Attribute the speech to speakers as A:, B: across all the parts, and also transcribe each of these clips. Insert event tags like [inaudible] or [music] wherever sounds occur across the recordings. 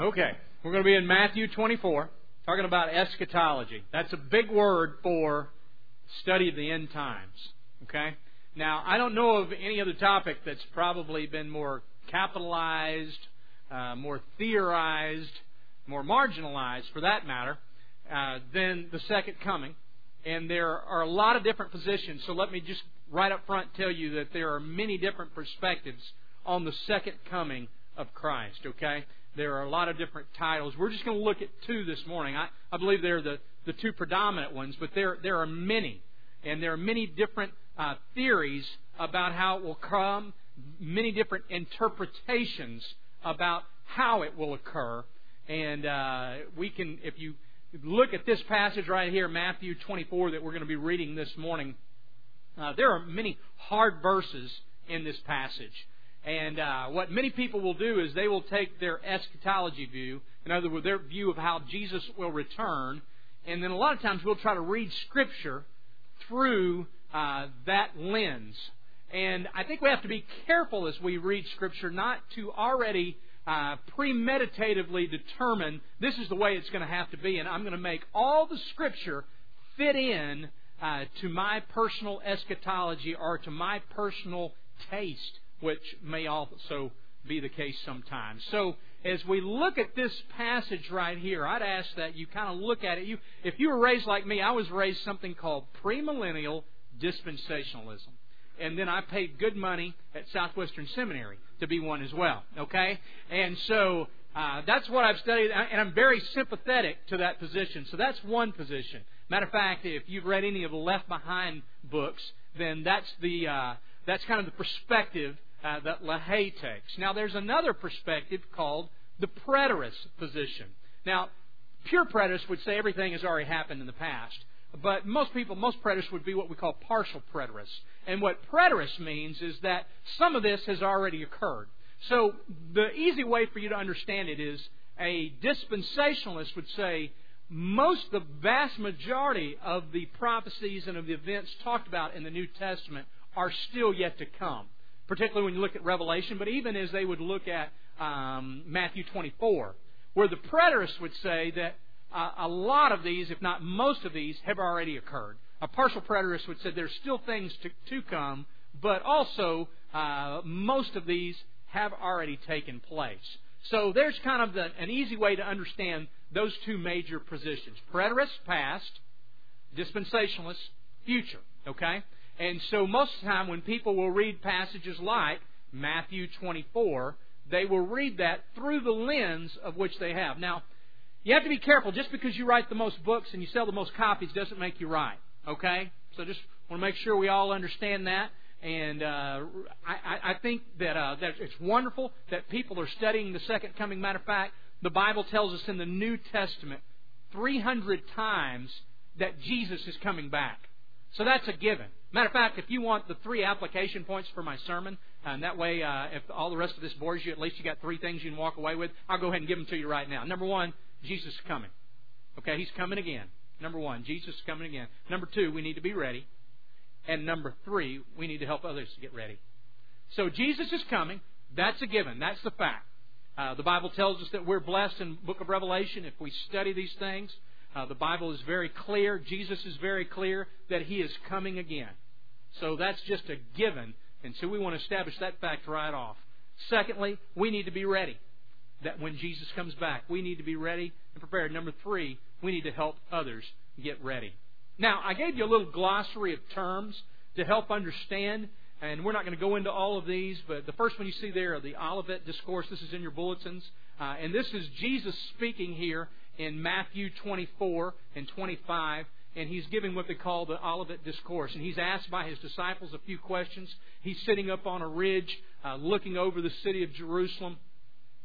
A: Okay, we're going to be in Matthew 24, talking about eschatology. That's a big word for study of the end times. Okay? Now, I don't know of any other topic that's probably been more capitalized, uh, more theorized, more marginalized, for that matter, uh, than the second coming. And there are a lot of different positions, so let me just right up front tell you that there are many different perspectives on the second coming of Christ, okay? There are a lot of different titles. We're just going to look at two this morning. I, I believe they're the, the two predominant ones, but there, there are many. And there are many different uh, theories about how it will come, many different interpretations about how it will occur. And uh, we can, if you look at this passage right here, Matthew 24, that we're going to be reading this morning, uh, there are many hard verses in this passage. And uh, what many people will do is they will take their eschatology view, in other words, their view of how Jesus will return, and then a lot of times we'll try to read Scripture through uh, that lens. And I think we have to be careful as we read Scripture not to already uh, premeditatively determine this is the way it's going to have to be, and I'm going to make all the Scripture fit in uh, to my personal eschatology or to my personal taste which may also be the case sometimes. So, as we look at this passage right here, I'd ask that you kind of look at it. You, if you were raised like me, I was raised something called premillennial dispensationalism. And then I paid good money at Southwestern Seminary to be one as well. Okay? And so uh, that's what I've studied, and I'm very sympathetic to that position. So that's one position. Matter of fact, if you've read any of the Left Behind books, then that's the uh, that's kind of the perspective uh, that LaHaye takes. Now, there's another perspective called the preterist position. Now, pure preterists would say everything has already happened in the past. But most people, most preterists would be what we call partial preterists. And what preterist means is that some of this has already occurred. So the easy way for you to understand it is a dispensationalist would say most, the vast majority of the prophecies and of the events talked about in the New Testament are still yet to come particularly when you look at Revelation, but even as they would look at um, Matthew 24, where the preterists would say that uh, a lot of these, if not most of these, have already occurred. A partial preterist would say there's still things to, to come, but also uh, most of these have already taken place. So there's kind of the, an easy way to understand those two major positions: preterist, past; dispensationalist, future. Okay. And so most of the time when people will read passages like Matthew 24, they will read that through the lens of which they have. Now, you have to be careful. Just because you write the most books and you sell the most copies doesn't make you right. Okay? So just want to make sure we all understand that. And uh, I, I think that, uh, that it's wonderful that people are studying the second coming. Matter of fact, the Bible tells us in the New Testament 300 times that Jesus is coming back. So that's a given. Matter of fact, if you want the three application points for my sermon, and that way, uh, if all the rest of this bores you, at least you got three things you can walk away with. I'll go ahead and give them to you right now. Number one, Jesus is coming. Okay, He's coming again. Number one, Jesus is coming again. Number two, we need to be ready. And number three, we need to help others to get ready. So Jesus is coming. That's a given. That's the fact. Uh, the Bible tells us that we're blessed in book of Revelation if we study these things. Uh, the Bible is very clear. Jesus is very clear that He is coming again. So that's just a given. And so we want to establish that fact right off. Secondly, we need to be ready. That when Jesus comes back, we need to be ready and prepared. Number three, we need to help others get ready. Now, I gave you a little glossary of terms to help understand, and we're not going to go into all of these, but the first one you see there, the Olivet Discourse, this is in your bulletins. Uh, and this is Jesus speaking here in Matthew 24 and 25 and he's giving what they call the Olivet Discourse. And he's asked by his disciples a few questions. He's sitting up on a ridge uh, looking over the city of Jerusalem,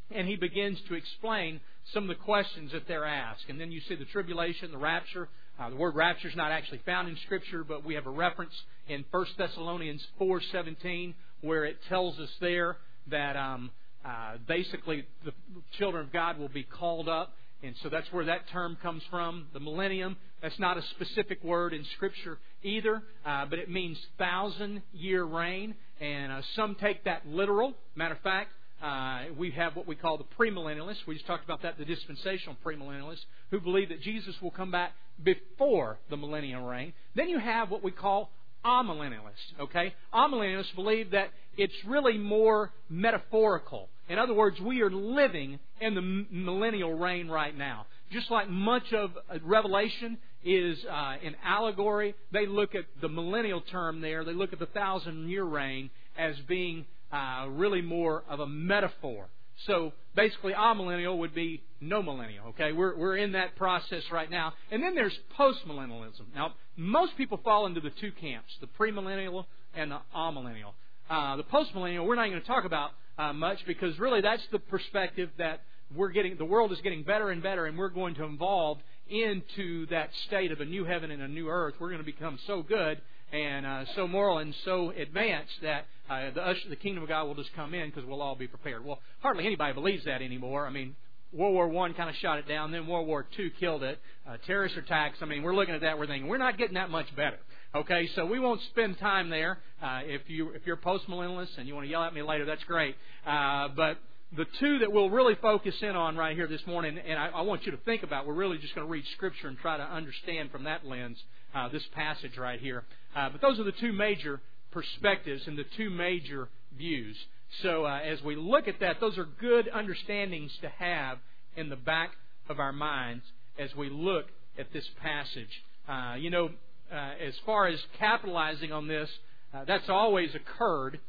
A: and he begins to explain some of the questions that they're asked. And then you see the tribulation, the rapture. Uh, the word rapture is not actually found in Scripture, but we have a reference in 1 Thessalonians 4.17 where it tells us there that um, uh, basically the children of God will be called up and so that's where that term comes from. The millennium, that's not a specific word in Scripture either, uh, but it means thousand year reign. And uh, some take that literal. Matter of fact, Uh, we have what we call the premillennialists. We just talked about that, the dispensational premillennialists, who believe that Jesus will come back before the millennial reign. Then you have what we call amillennialists. Okay, amillennialists believe that it's really more metaphorical. In other words, we are living in the millennial reign right now. Just like much of uh, Revelation is uh, an allegory, they look at the millennial term there. They look at the thousand year reign as being uh, really more of a metaphor. So basically, amillennial would be no millennial. Okay, we're we're in that process right now. And then there's postmillennialism. Now, most people fall into the two camps: the premillennial and the amillennial. Uh, the postmillennial, we're not going to talk about uh, much because really that's the perspective that we're getting. The world is getting better and better, and we're going to evolve into that state of a new heaven and a new earth. We're going to become so good and uh, so moral and so advanced that uh, the, usher, the kingdom of God will just come in because we'll all be prepared. Well, hardly anybody believes that anymore. I mean, World War One kind of shot it down, then World War Two killed it. Uh, terrorist attacks. I mean, we're looking at that. We're thinking we're not getting that much better. Okay, so we won't spend time there. Uh, if you if you're post millennialist and you want to yell at me later, that's great. Uh, but the two that we'll really focus in on right here this morning, and I, I want you to think about, we're really just going to read Scripture and try to understand from that lens uh, this passage right here. Uh, but those are the two major perspectives and the two major views. So uh, as we look at that, those are good understandings to have in the back of our minds as we look at this passage. Uh, you know, uh, as far as capitalizing on this, uh, that's always occurred.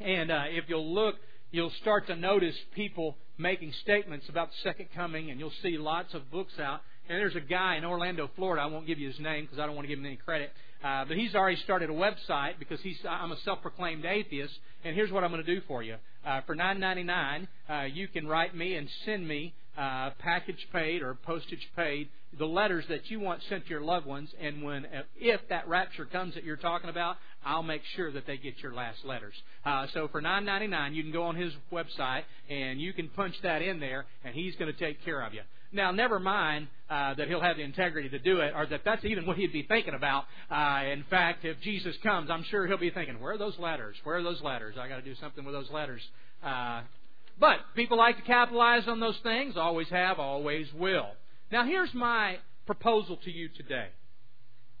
A: And if you'll look you'll start to notice people making statements about the second coming, and you'll see lots of books out. And there's a guy in Orlando, Florida. I won't give you his name because I don't want to give him any credit. Uh, but he's already started a website because he's I'm a self-proclaimed atheist. And here's what I'm going to do for you. Uh, for $9.99, uh, you can write me and send me uh, package paid or postage paid the letters that you want sent to your loved ones. And when if that rapture comes that you're talking about, I'll make sure that they get your last letters. Uh, so for nine ninety nine, you can go on his website and you can punch that in there, and he's going to take care of you. Now, never mind uh, that he'll have the integrity to do it, or that that's even what he'd be thinking about. Uh, in fact, if Jesus comes, I'm sure he'll be thinking, "Where are those letters? Where are those letters? I got to do something with those letters." Uh, but people like to capitalize on those things. Always have, always will. Now, here's my proposal to you today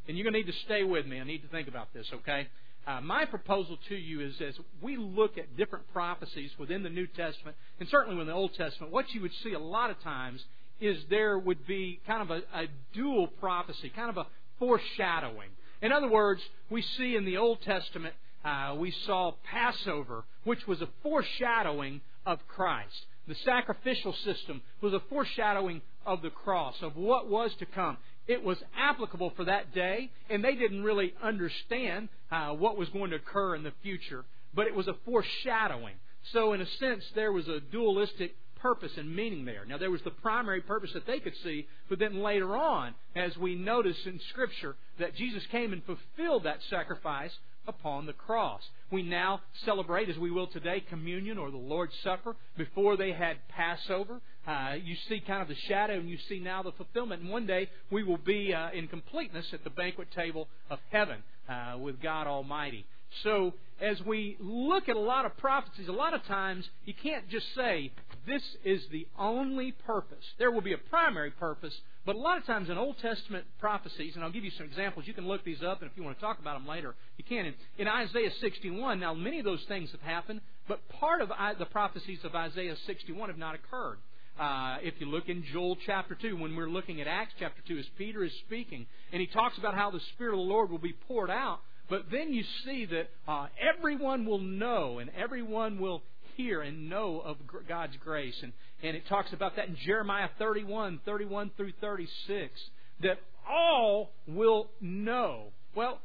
A: and you're going to need to stay with me. I need to think about this, okay? Uh, my proposal to you is as we look at different prophecies within the New Testament, and certainly within the Old Testament, what you would see a lot of times is there would be kind of a, a dual prophecy, kind of a foreshadowing. In other words, we see in the Old Testament, uh, we saw Passover, which was a foreshadowing of Christ. The sacrificial system was a foreshadowing of the cross, of what was to come. It was applicable for that day, and they didn't really understand uh, what was going to occur in the future, but it was a foreshadowing. So, in a sense, there was a dualistic purpose and meaning there. Now, there was the primary purpose that they could see, but then later on, as we notice in Scripture, that Jesus came and fulfilled that sacrifice upon the cross. We now celebrate, as we will today, communion or the Lord's Supper. Before they had Passover, uh, you see kind of the shadow, and you see now the fulfillment. And one day we will be uh, in completeness at the banquet table of heaven uh, with God Almighty. So, as we look at a lot of prophecies, a lot of times you can't just say, this is the only purpose. There will be a primary purpose, but a lot of times in Old Testament prophecies, and I'll give you some examples, you can look these up, and if you want to talk about them later, you can. In, Isaiah 61, now many of those things have happened, but part of the prophecies of Isaiah 61 have not occurred. Uh, if you look in Joel chapter 2, when we're looking at Acts chapter 2, as Peter is speaking, and he talks about how the Spirit of the Lord will be poured out, but then you see that uh, everyone will know and everyone will hear and know of God's grace. And, and it talks about that in Jeremiah 31, 31 through 36, that all will know. Well,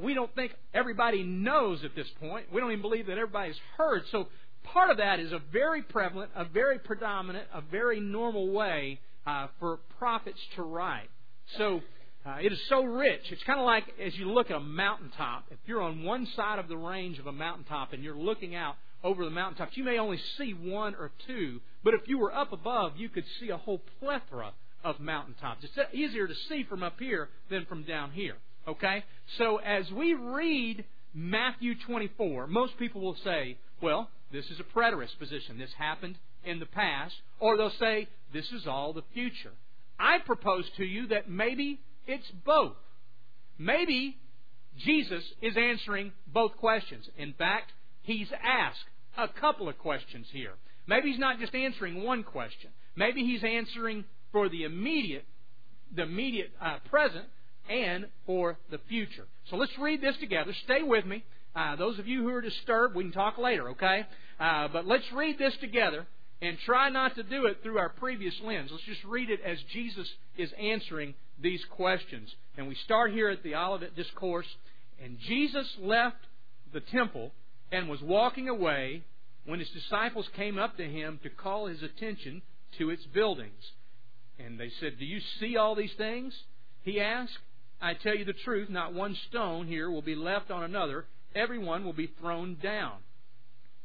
A: we don't think everybody knows at this point. We don't even believe that everybody's heard. So part of that is a very prevalent, a very predominant, a very normal way uh, for prophets to write. So uh, it is so rich. It's kind of like as you look at a mountaintop. If you're on one side of the range of a mountaintop and you're looking out over the mountaintops. You may only see one or two, but if you were up above, you could see a whole plethora of mountaintops. It's easier to see from up here than from down here. Okay? So as we read Matthew 24, most people will say, well, this is a preterist position. This happened in the past. Or they'll say, this is all the future. I propose to you that maybe it's both. Maybe Jesus is answering both questions. In fact, he's asked a couple of questions here. Maybe he's not just answering one question. Maybe he's answering for the immediate, the immediate uh, present, and for the future. So let's read this together. Stay with me. Uh, those of you who are disturbed, we can talk later, okay? Uh, but let's read this together and try not to do it through our previous lens. Let's just read it as Jesus is answering these questions. And we start here at the Olivet Discourse. And Jesus left the temple and was walking away when his disciples came up to him to call his attention to its buildings. And they said, Do you see all these things? He asked. I tell you the truth, not one stone here will be left on another. Everyone will be thrown down.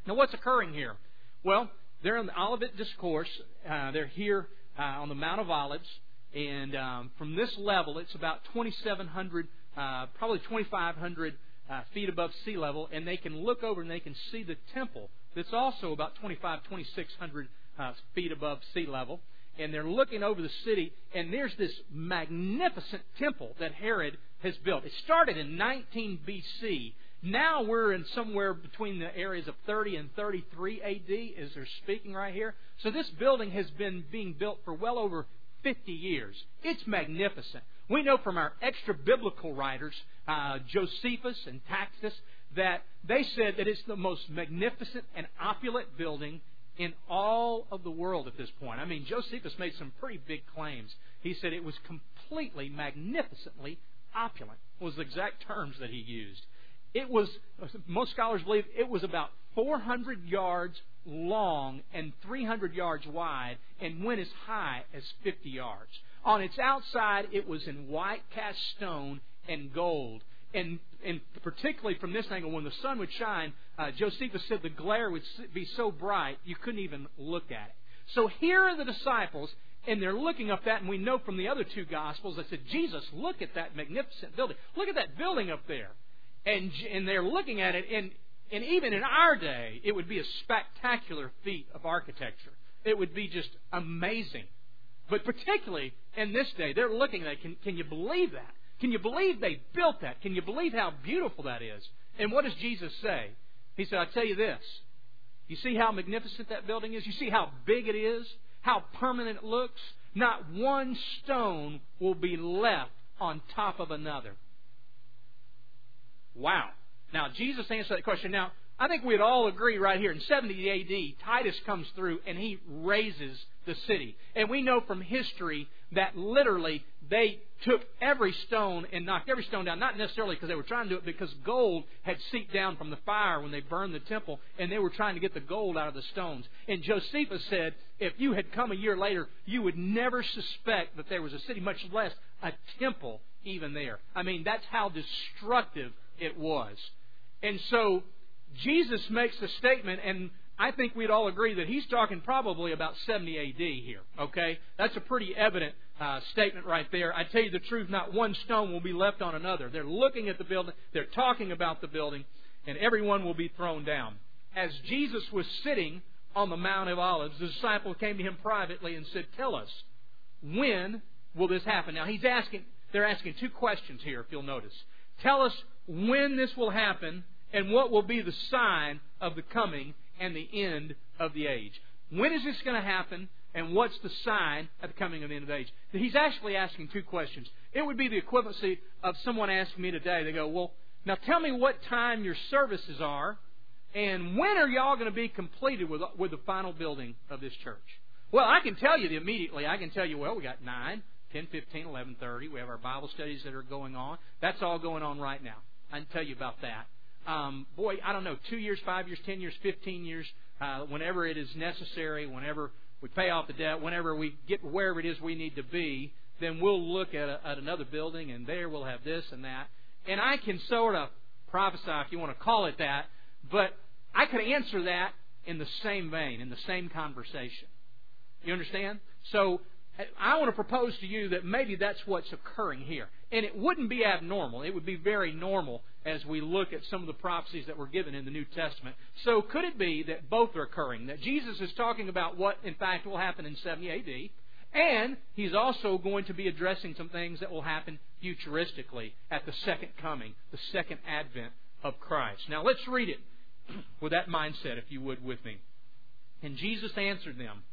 A: Now, what's occurring here? Well, they're in the Olivet Discourse. Uh, they're here uh, on the Mount of Olives. And um, from this level, it's about 2,700, uh, probably 2,500 uh, feet above sea level. And they can look over and they can see the temple that's also about 25, 2,600 uh, feet above sea level. And they're looking over the city, and there's this magnificent temple that Herod has built. It started in 19 BC. Now we're in somewhere between the areas of 30 and 33 AD, as they're speaking right here. So this building has been being built for well over 50 years. It's magnificent. We know from our extra biblical writers, uh, Josephus and Tacitus, that they said that it's the most magnificent and opulent building in all of the world at this point. I mean, Josephus made some pretty big claims. He said it was completely, magnificently opulent, was the exact terms that he used. It was, most scholars believe, it was about 400 yards long and 300 yards wide and went as high as 50 yards. On its outside, it was in white cast stone and gold. And, and particularly from this angle, when the sun would shine, uh, Josephus said the glare would be so bright you couldn't even look at it. So here are the disciples, and they're looking up that, and we know from the other two Gospels that said, Jesus, look at that magnificent building. Look at that building up there. And, and they're looking at it, and and even in our day, it would be a spectacular feat of architecture. It would be just amazing. But particularly in this day, they're looking at it. Can, can you believe that? Can you believe they built that? Can you believe how beautiful that is? And what does Jesus say? He said, I tell you this. You see how magnificent that building is? You see how big it is? How permanent it looks? Not one stone will be left on top of another. Wow. Now, Jesus answered that question. Now, I think we'd all agree right here in 70 AD, Titus comes through and he razes the city. And we know from history that literally they took every stone and knocked every stone down, not necessarily because they were trying to do it, because gold had seeped down from the fire when they burned the temple, and they were trying to get the gold out of the stones. And Josephus said, if you had come a year later, you would never suspect that there was a city, much less a temple even there. I mean, that's how destructive it was. And so Jesus makes a statement, and I think we'd all agree that he's talking probably about 70 AD here. Okay? That's a pretty evident uh, statement right there. I tell you the truth, not one stone will be left on another. They're looking at the building, they're talking about the building, and everyone will be thrown down. As Jesus was sitting on the Mount of Olives, the disciple came to him privately and said, Tell us, when will this happen? Now he's asking they're asking two questions here, if you'll notice. Tell us when this will happen and what will be the sign of the coming and the end of the age. When is this going to happen, and what's the sign of the coming of the end of the age? He's actually asking two questions. It would be the equivalency of someone asking me today, they go, Well, now tell me what time your services are, and when are y'all going to be completed with, with the final building of this church? Well, I can tell you immediately. I can tell you, well, we got 9, 10, 15, 11.30. We have our Bible studies that are going on. That's all going on right now. I can tell you about that um, boy, I don't know, two years, five years, ten years, fifteen years, uh, whenever it is necessary, whenever we pay off the debt, whenever we get wherever it is we need to be, then we'll look at, a, at another building, and there we'll have this and that. And I can sort of prophesy, if you want to call it that, but I could answer that in the same vein, in the same conversation. You understand? So I want to propose to you that maybe that's what's occurring here. And it wouldn't be abnormal. It would be very normal as we look at some of the prophecies that were given in the New Testament. So could it be that both are occurring? That Jesus is talking about what, in fact, will happen in 70 AD, and he's also going to be addressing some things that will happen futuristically at the second coming, the second advent of Christ. Now let's read it [clears throat] with that mindset, if you would, with me. And Jesus answered them,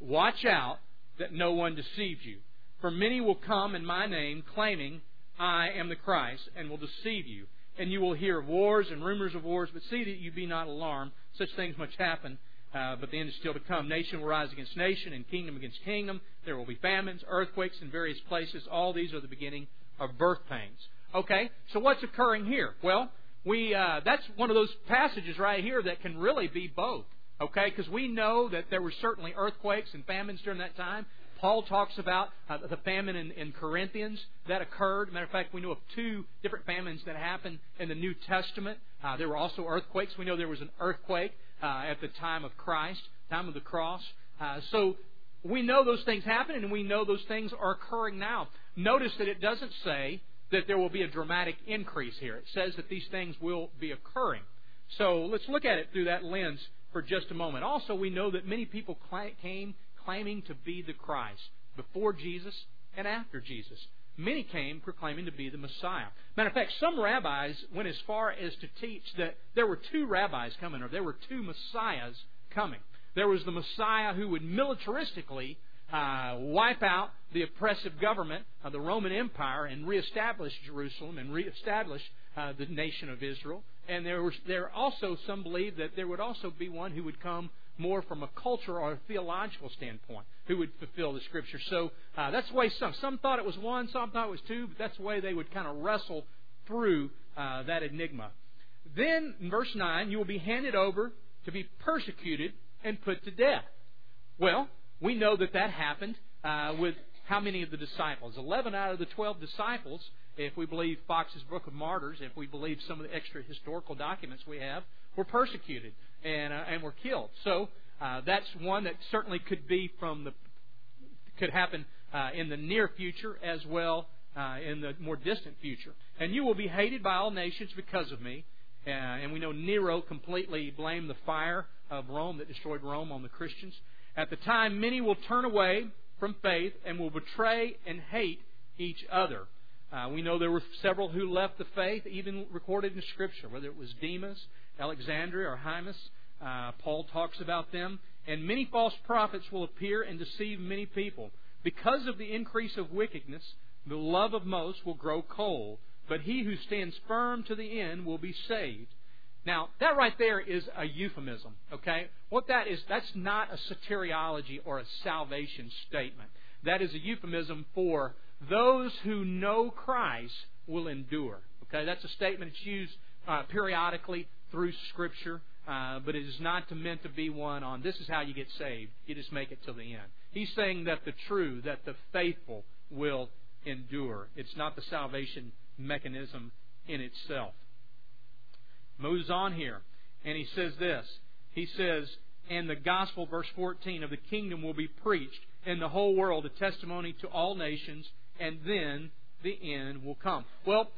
A: Watch out that no one deceives you. For many will come in my name, claiming, I am the Christ, and will deceive you. And you will hear of wars and rumors of wars, but see that you be not alarmed. Such things must happen, uh, but the end is still to come. Nation will rise against nation, and kingdom against kingdom. There will be famines, earthquakes in various places. All these are the beginning of birth pains. Okay, so what's occurring here? Well, we uh, that's one of those passages right here that can really be both. Okay, because we know that there were certainly earthquakes and famines during that time. Paul talks about uh, the famine in, in Corinthians that occurred. Matter of fact, we know of two different famines that happened in the New Testament. Uh, there were also earthquakes. We know there was an earthquake uh, at the time of Christ, time of the cross. Uh, so we know those things happened, and we know those things are occurring now. Notice that it doesn't say that there will be a dramatic increase here. It says that these things will be occurring. So let's look at it through that lens for just a moment. Also, we know that many people came claiming to be the Christ before Jesus and after Jesus. Many came proclaiming to be the Messiah. Matter of fact, some rabbis went as far as to teach that there were two rabbis coming, or there were two Messiahs coming. There was the Messiah who would militaristically uh, wipe out the oppressive government of the Roman Empire and reestablish Jerusalem and reestablish uh, the nation of Israel. And there was there also some believe that there would also be one who would come more from a cultural or a theological standpoint, who would fulfill the Scripture. So uh, that's the way some some thought it was one, some thought it was two, but that's the way they would kind of wrestle through uh, that enigma. Then verse nine, you will be handed over to be persecuted and put to death. Well, we know that that happened uh, with how many of the disciples? Eleven out of the twelve disciples if we believe Fox's Book of Martyrs, if we believe some of the extra historical documents we have, were persecuted and uh, and were killed. So uh, that's one that certainly could be from the could happen uh, in the near future as well uh, in the more distant future. And you will be hated by all nations because of me. Uh, and we know Nero completely blamed the fire of Rome that destroyed Rome on the Christians. At the time, many will turn away from faith and will betray and hate each other. Uh, we know there were several who left the faith, even recorded in Scripture, whether it was Demas, Alexandria, or Hymus. Uh, Paul talks about them. And many false prophets will appear and deceive many people. Because of the increase of wickedness, the love of most will grow cold, but he who stands firm to the end will be saved. Now, that right there is a euphemism, okay? What that is, that's not a soteriology or a salvation statement. That is a euphemism for those who know Christ will endure. Okay, that's a statement that's used uh, periodically through Scripture, uh, but it is not meant to be one on this is how you get saved. You just make it to the end. He's saying that the true, that the faithful will endure. It's not the salvation mechanism in itself. Moves on here, and he says this. He says, and the gospel, verse 14, of the kingdom will be preached in the whole world, a testimony to all nations, and then the end will come. Well,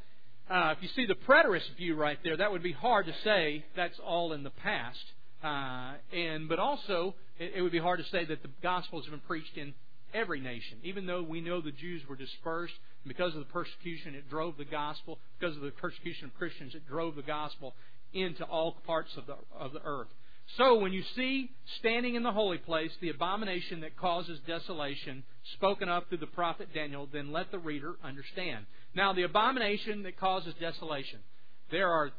A: uh, if you see the preterist view right there, that would be hard to say that's all in the past. Uh, and but also, it, it would be hard to say that the gospel has been preached in every nation. Even though we know the Jews were dispersed, because of the persecution, it drove the gospel. Because of the persecution of Christians, it drove the gospel into all parts of the of the earth. So when you see standing in the holy place the abomination that causes desolation spoken of through the prophet Daniel, then let the reader understand. Now, the abomination that causes desolation, there are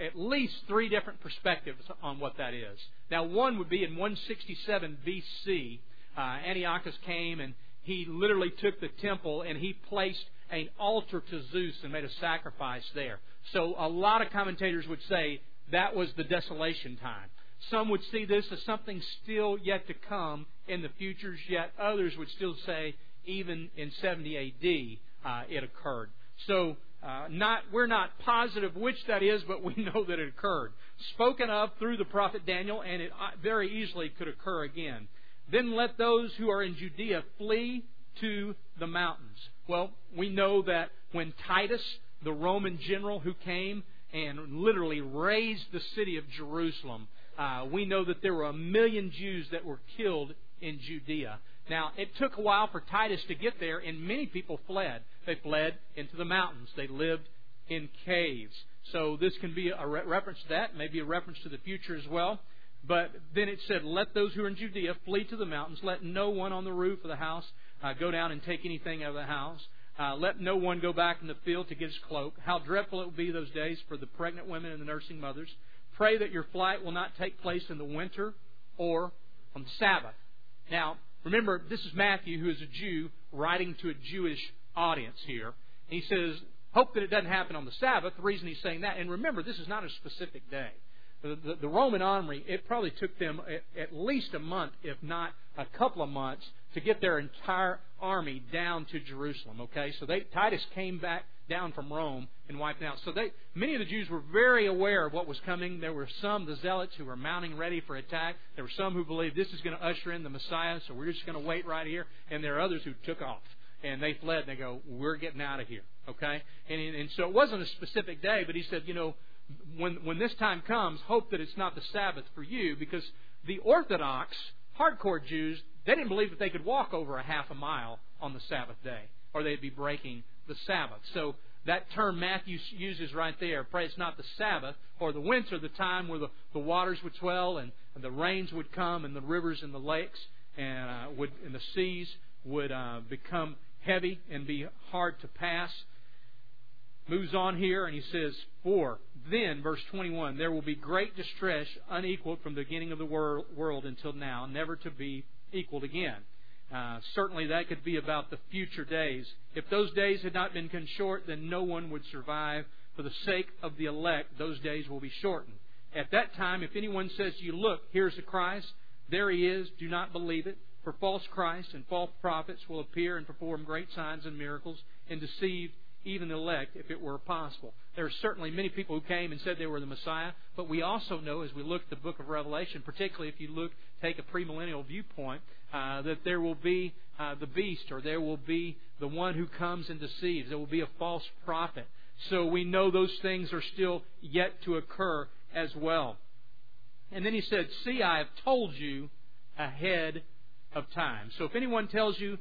A: at least three different perspectives on what that is. Now, one would be in 167 BC, uh, Antiochus came and he literally took the temple and he placed an altar to Zeus and made a sacrifice there. So, a lot of commentators would say that was the desolation time. Some would see this as something still yet to come in the futures, yet others would still say even in 70 AD uh, it occurred. So uh, not we're not positive which that is, but we [laughs] know that it occurred. Spoken of through the prophet Daniel, and it uh, very easily could occur again. Then let those who are in Judea flee to the mountains. Well, we know that when Titus, the Roman general who came and literally razed the city of Jerusalem, uh, we know that there were a million Jews that were killed in Judea. Now, it took a while for Titus to get there, and many people fled. They fled into the mountains. They lived in caves. So this can be a re- reference to that, maybe a reference to the future as well. But then it said, Let those who are in Judea flee to the mountains. Let no one on the roof of the house uh, go down and take anything out of the house. Uh, let no one go back in the field to get his cloak. How dreadful it will be those days for the pregnant women and the nursing mothers. Pray that your flight will not take place in the winter or on the Sabbath. Now, remember, this is Matthew, who is a Jew, writing to a Jewish audience here. He says, Hope that it doesn't happen on the Sabbath. The reason he's saying that, and remember, this is not a specific day. The, the, the Roman army, it probably took them at, at least a month, if not a couple of months, to get their entire army down to Jerusalem. Okay, so they, Titus came back down from Rome and wiped out. So they, many of the Jews were very aware of what was coming. There were some, the zealots, who were mounting ready for attack. There were some who believed this is going to usher in the Messiah, so we're just going to wait right here. And there are others who took off and they fled and they go, we're getting out of here. Okay? And, and so it wasn't a specific day, but he said, you know, when, when this time comes, hope that it's not the Sabbath for you because the Orthodox, hardcore Jews, they didn't believe that they could walk over a half a mile on the Sabbath day or they'd be breaking the Sabbath. So that term Matthew uses right there, pray it's not the Sabbath or the winter, the time where the, the waters would swell and, and the rains would come and the rivers and the lakes and, uh, would, and the seas would uh, become heavy and be hard to pass. Moves on here and he says, For then, verse 21, there will be great distress unequaled from the beginning of the world until now, never to be equaled again. Uh, certainly that could be about the future days. If those days had not been short, then no one would survive. For the sake of the elect, those days will be shortened. At that time, if anyone says to you, Look, here's the Christ, there he is, do not believe it. For false Christs and false prophets will appear and perform great signs and miracles and deceive even the elect if it were possible. There are certainly many people who came and said they were the Messiah, but we also know as we look at the book of Revelation, particularly if you look take a premillennial viewpoint, uh, that there will be uh, the beast or there will be the one who comes and deceives. There will be a false prophet. So we know those things are still yet to occur as well. And then he said, See, I have told you ahead of time. So if anyone tells you,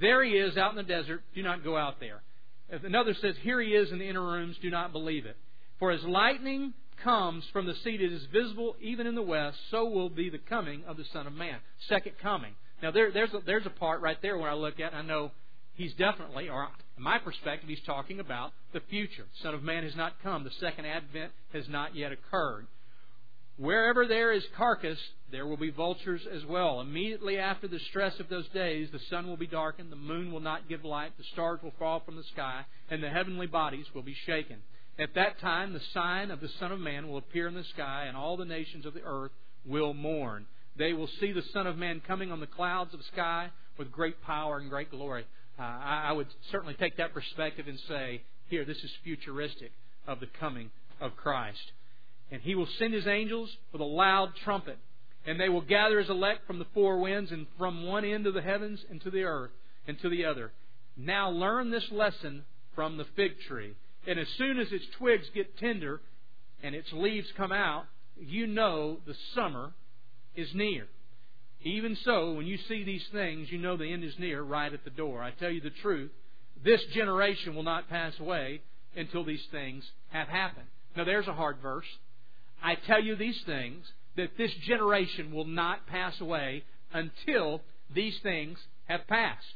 A: there he is out in the desert, do not go out there. If another says, here he is in the inner rooms, do not believe it. For as lightning comes from the sea that is visible even in the west, so will be the coming of the Son of Man. Second coming. Now there, there's, a, there's a part right there where I look at, and I know he's definitely, or in my perspective, he's talking about the future. Son of Man has not come. The second advent has not yet occurred. Wherever there is carcass, there will be vultures as well. Immediately after the stress of those days, the sun will be darkened, the moon will not give light, the stars will fall from the sky, and the heavenly bodies will be shaken. At that time, the sign of the Son of Man will appear in the sky, and all the nations of the earth will mourn. They will see the Son of Man coming on the clouds of the sky with great power and great glory. Uh, I, I would certainly take that perspective and say, here, this is futuristic of the coming of Christ. And he will send his angels with a loud trumpet, and they will gather his elect from the four winds and from one end of the heavens and to the earth and to the other. Now learn this lesson from the fig tree. And as soon as its twigs get tender and its leaves come out, you know the summer is near. Even so, when you see these things, you know the end is near, right at the door. I tell you the truth, this generation will not pass away until these things have happened. Now, there's a hard verse. I tell you these things, that this generation will not pass away until these things have passed.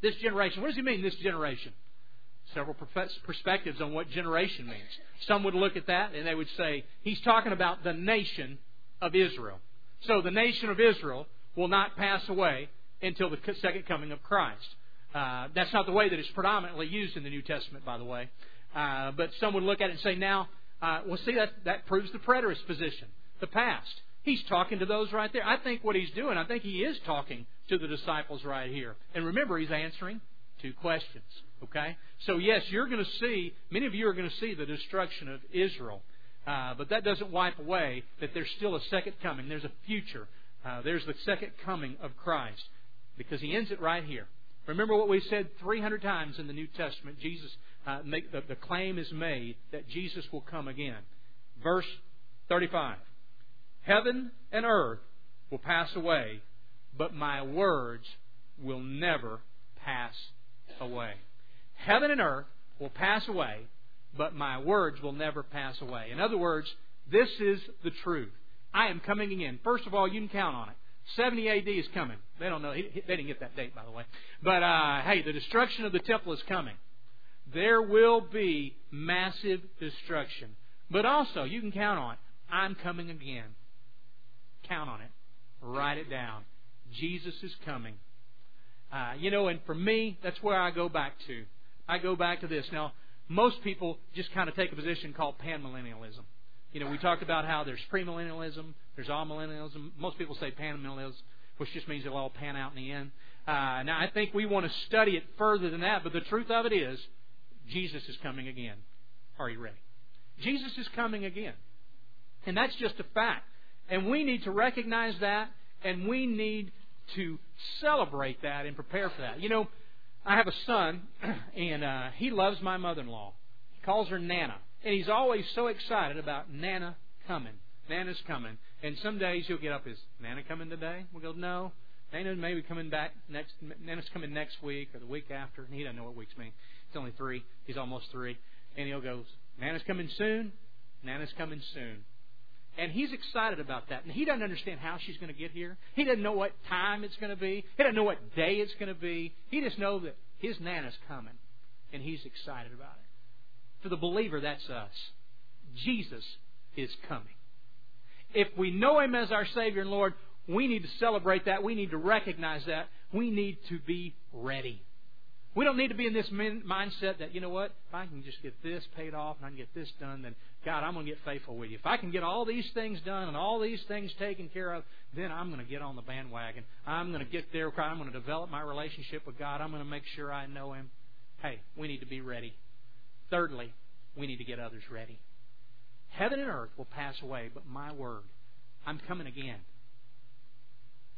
A: This generation, what does he mean, this generation? Several perspectives on what generation means. Some would look at that and they would say, he's talking about the nation of Israel. So the nation of Israel will not pass away until the second coming of Christ. Uh, that's not the way that it's predominantly used in the New Testament, by the way. Uh, but some would look at it and say, now, uh, well, see, that, that proves the preterist position, the past. He's talking to those right there. I think what he's doing, I think he is talking to the disciples right here. And remember, he's answering two questions. Okay? So, yes, you're going to see, many of you are going to see the destruction of Israel. Uh, but that doesn't wipe away that there's still a second coming. There's a future. Uh, there's the second coming of Christ. Because he ends it right here. Remember what we said 300 times in the New Testament. Jesus, uh, make, the, the claim is made that Jesus will come again. Verse 35. Heaven and earth will pass away, but my words will never pass away. Heaven and earth will pass away, but my words will never pass away. In other words, this is the truth. I am coming again. First of all, you can count on it. 70 AD is coming. They don't know. They didn't get that date, by the way. But uh, hey, the destruction of the temple is coming. There will be massive destruction. But also, you can count on it. I'm coming again. Count on it. Write it down. Jesus is coming. Uh, you know, and for me, that's where I go back to. I go back to this. Now, most people just kind of take a position called panmillennialism. You know, we talked about how there's premillennialism, there's amillennialism. Most people say panmillennialism, which just means it'll all pan out in the end. Uh, now, I think we want to study it further than that, but the truth of it is, Jesus is coming again. Are you ready? Jesus is coming again. And that's just a fact. And we need to recognize that, and we need to celebrate that and prepare for that. You know, I have a son, [clears throat] and uh, he loves my mother in law. He calls her Nana. And he's always so excited about Nana coming. Nana's coming. And some days he'll get up, is Nana coming today? We'll go, no. Nana may be coming back next, Nana's coming next week or the week after. And he doesn't know what weeks mean. It's only three. He's almost three. And he'll go, Nana's coming soon. Nana's coming soon. And he's excited about that. And he doesn't understand how she's going to get here. He doesn't know what time it's going to be. He doesn't know what day it's going to be. He just knows that his Nana's coming. And he's excited about it. For the believer, that's us. Jesus is coming. If we know Him as our Savior and Lord, we need to celebrate that. We need to recognize that. We need to be ready. We don't need to be in this mindset that, you know what, if I can just get this paid off and I can get this done, then God, I'm going to get faithful with you. If I can get all these things done and all these things taken care of, then I'm going to get on the bandwagon. I'm going to get there. I'm going to develop my relationship with God. I'm going to make sure I know Him. Hey, we need to be ready. Thirdly, we need to get others ready. Heaven and earth will pass away, but my word, I'm coming again.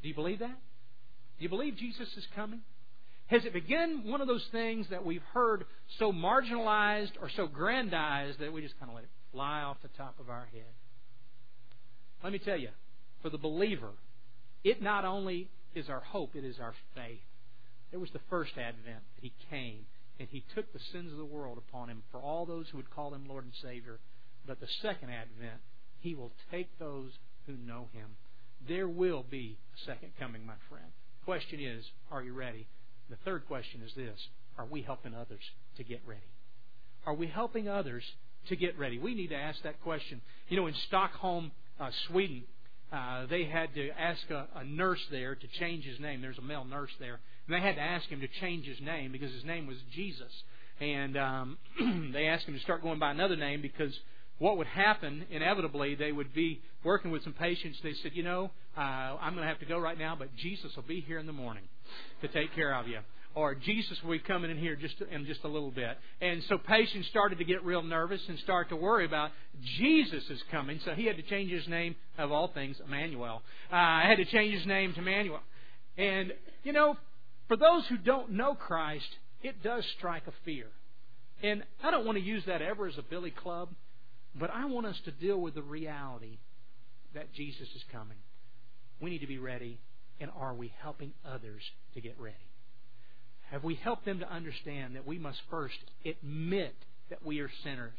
A: Do you believe that? Do you believe Jesus is coming? Has it begun one of those things that we've heard so marginalized or so grandized that we just kind of let it fly off the top of our head? Let me tell you, for the believer, it not only is our hope, it is our faith. There was the first advent that he came and he took the sins of the world upon him for all those who would call him Lord and Savior. But the second advent, he will take those who know him. There will be a second coming, my friend. Question is, are you ready? The third question is this Are we helping others to get ready? Are we helping others to get ready? We need to ask that question. You know, in Stockholm, uh, Sweden, uh, they had to ask a, a nurse there to change his name. There's a male nurse there. And they had to ask him to change his name because his name was Jesus. And um, [clears throat] they asked him to start going by another name because what would happen, inevitably, they would be working with some patients. They said, You know, uh, I'm going to have to go right now, but Jesus will be here in the morning to take care of you or Jesus will be coming in here just in just a little bit. And so patients started to get real nervous and start to worry about Jesus is coming. So he had to change his name of all things, Emmanuel. Uh, I had to change his name to Emmanuel. And you know, for those who don't know Christ, it does strike a fear. And I don't want to use that ever as a billy club, but I want us to deal with the reality that Jesus is coming. We need to be ready, and are we helping others to get ready? Have we helped them to understand that we must first admit that we are sinners,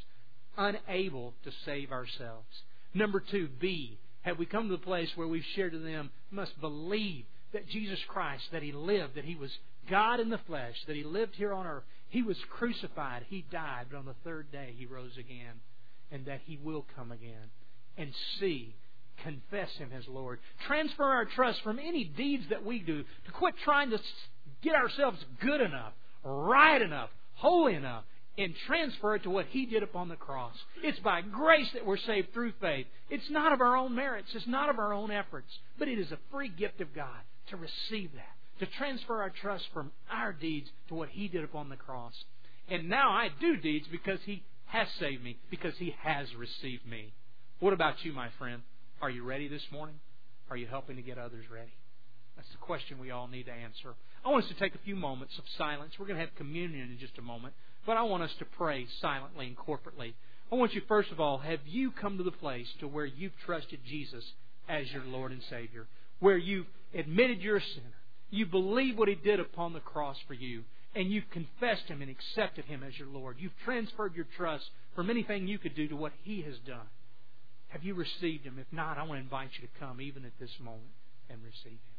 A: unable to save ourselves? Number two, B, have we come to the place where we've shared to them, must believe that Jesus Christ, that He lived, that He was God in the flesh, that He lived here on earth. He was crucified, He died, but on the third day He rose again, and that He will come again. And C, confess Him as Lord. Transfer our trust from any deeds that we do to quit trying to get ourselves good enough, right enough, holy enough, and transfer it to what He did upon the cross. It's by grace that we're saved through faith. It's not of our own merits, it's not of our own efforts, but it is a free gift of God to receive that, to transfer our trust from our deeds to what He did upon the cross. And now I do deeds because He has saved me, because He has received me. What about you, my friend? Are you ready this morning? Are you helping to get others ready? That's the question we all need to answer. I want us to take a few moments of silence. We're going to have communion in just a moment, but I want us to pray silently and corporately. I want you, first of all, have you come to the place to where you've trusted Jesus as your Lord and Savior? Where you've admitted you're a sinner. You believe what He did upon the cross for you, and you've confessed Him and accepted Him as your Lord. You've transferred your trust from anything you could do to what He has done. Have you received Him? If not, I want to invite you to come even at this moment and receive Him.